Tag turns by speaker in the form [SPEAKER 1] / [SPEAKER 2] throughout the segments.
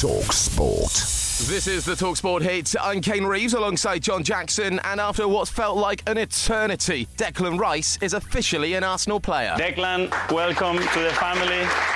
[SPEAKER 1] Talk Sport.
[SPEAKER 2] This is the Talksport hit. I'm Kane Reeves alongside John Jackson, and after what's felt like an eternity, Declan Rice is officially an Arsenal player.
[SPEAKER 3] Declan, welcome to the family.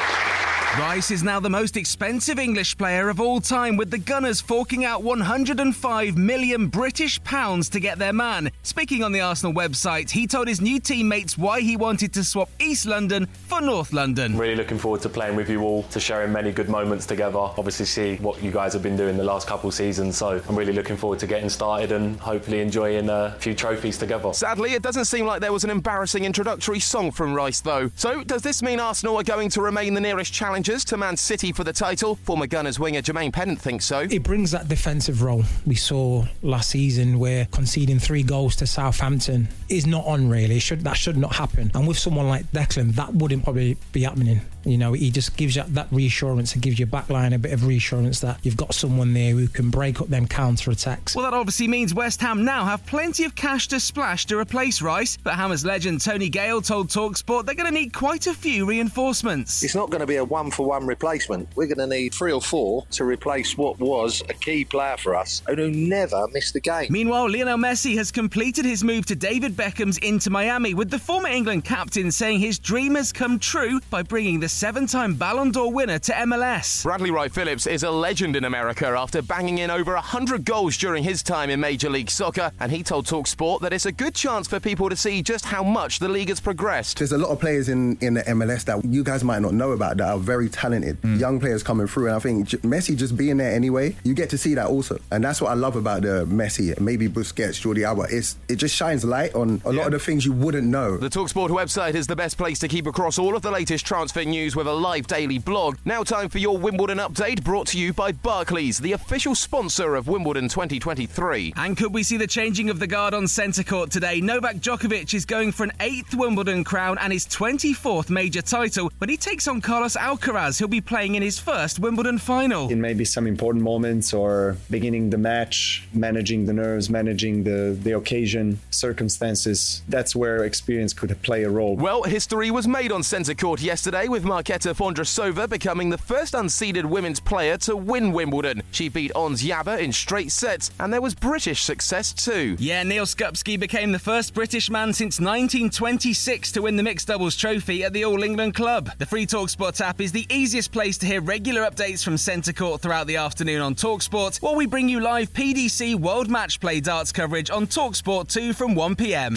[SPEAKER 4] Rice is now the most expensive English player of all time, with the Gunners forking out 105 million British pounds to get their man. Speaking on the Arsenal website, he told his new teammates why he wanted to swap East London for North London.
[SPEAKER 5] Really looking forward to playing with you all, to sharing many good moments together. Obviously, see what you guys have been doing the last couple seasons, so I'm really looking forward to getting started and hopefully enjoying a few trophies together.
[SPEAKER 2] Sadly, it doesn't seem like there was an embarrassing introductory song from Rice, though. So, does this mean Arsenal are going to remain the nearest challengers to Man City for the title? Former Gunners winger Jermaine Pennant thinks so.
[SPEAKER 6] It brings that defensive role we saw last season where conceding three goals to Southampton is not on really. It should that should not happen. And with someone like Declan, that wouldn't probably be happening. You know, he just gives you that reassurance and gives your backline a bit of reassurance that you've got someone there who can break up them counter attacks.
[SPEAKER 4] Well, that obviously means West Ham now have plenty of cash to splash to replace Rice, but Hammers legend Tony Gale told Talksport they're going to need quite a few reinforcements.
[SPEAKER 7] It's not going to be a one for one replacement. We're going to need three or four to replace what was a key player for us and who never missed a game.
[SPEAKER 4] Meanwhile, Lionel Messi has completed his move to David Beckham's Inter Miami, with the former England captain saying his dream has come true by bringing the seven time Ballon d'Or winner to MLS.
[SPEAKER 2] Bradley Wright Phillips is a legend in America after banging in over 100 goals during his time in Major League Soccer, and he told Talksport that it's a good chance for people to see just how much the league has progressed.
[SPEAKER 8] There's a lot of players in, in the MLS that you guys might not know about that are very talented. Mm. Young players coming through, and I think J- Messi just being there anyway, you get to see that also. And that's what I love about the Messi, maybe Busquets, Jordi Alba. It's, it just shines light on a lot of the things you wouldn't know.
[SPEAKER 2] The Talksport website is the best place to keep across all of the latest transfer news with a live daily blog. Now, time for your Wimbledon update brought to you by Barclays, the official sponsor of Wimbledon 2023.
[SPEAKER 4] And could we see the changing of the guard on centre court today? Novak Djokovic is going for an eighth Wimbledon crown and his 24th major title when he takes on Carlos Alcaraz. He'll be playing in his first Wimbledon final.
[SPEAKER 9] in maybe some important moments or beginning the match, managing the nerves, managing the, the occasion, circumstances. That's where experience could play a role.
[SPEAKER 2] Well, history was made on centre court yesterday with Marketa Vondrousova becoming the first unseeded women's player to win Wimbledon. She beat Ons Jabeur in straight sets, and there was British success too.
[SPEAKER 4] Yeah, Neal Skupski became the first British man since 1926 to win the mixed doubles trophy at the All England Club. The Free Talk Talksport app is the easiest place to hear regular updates from centre court throughout the afternoon on Talksport, while we bring you live PDC World Match Play darts coverage on Talksport 2 from 1 pm.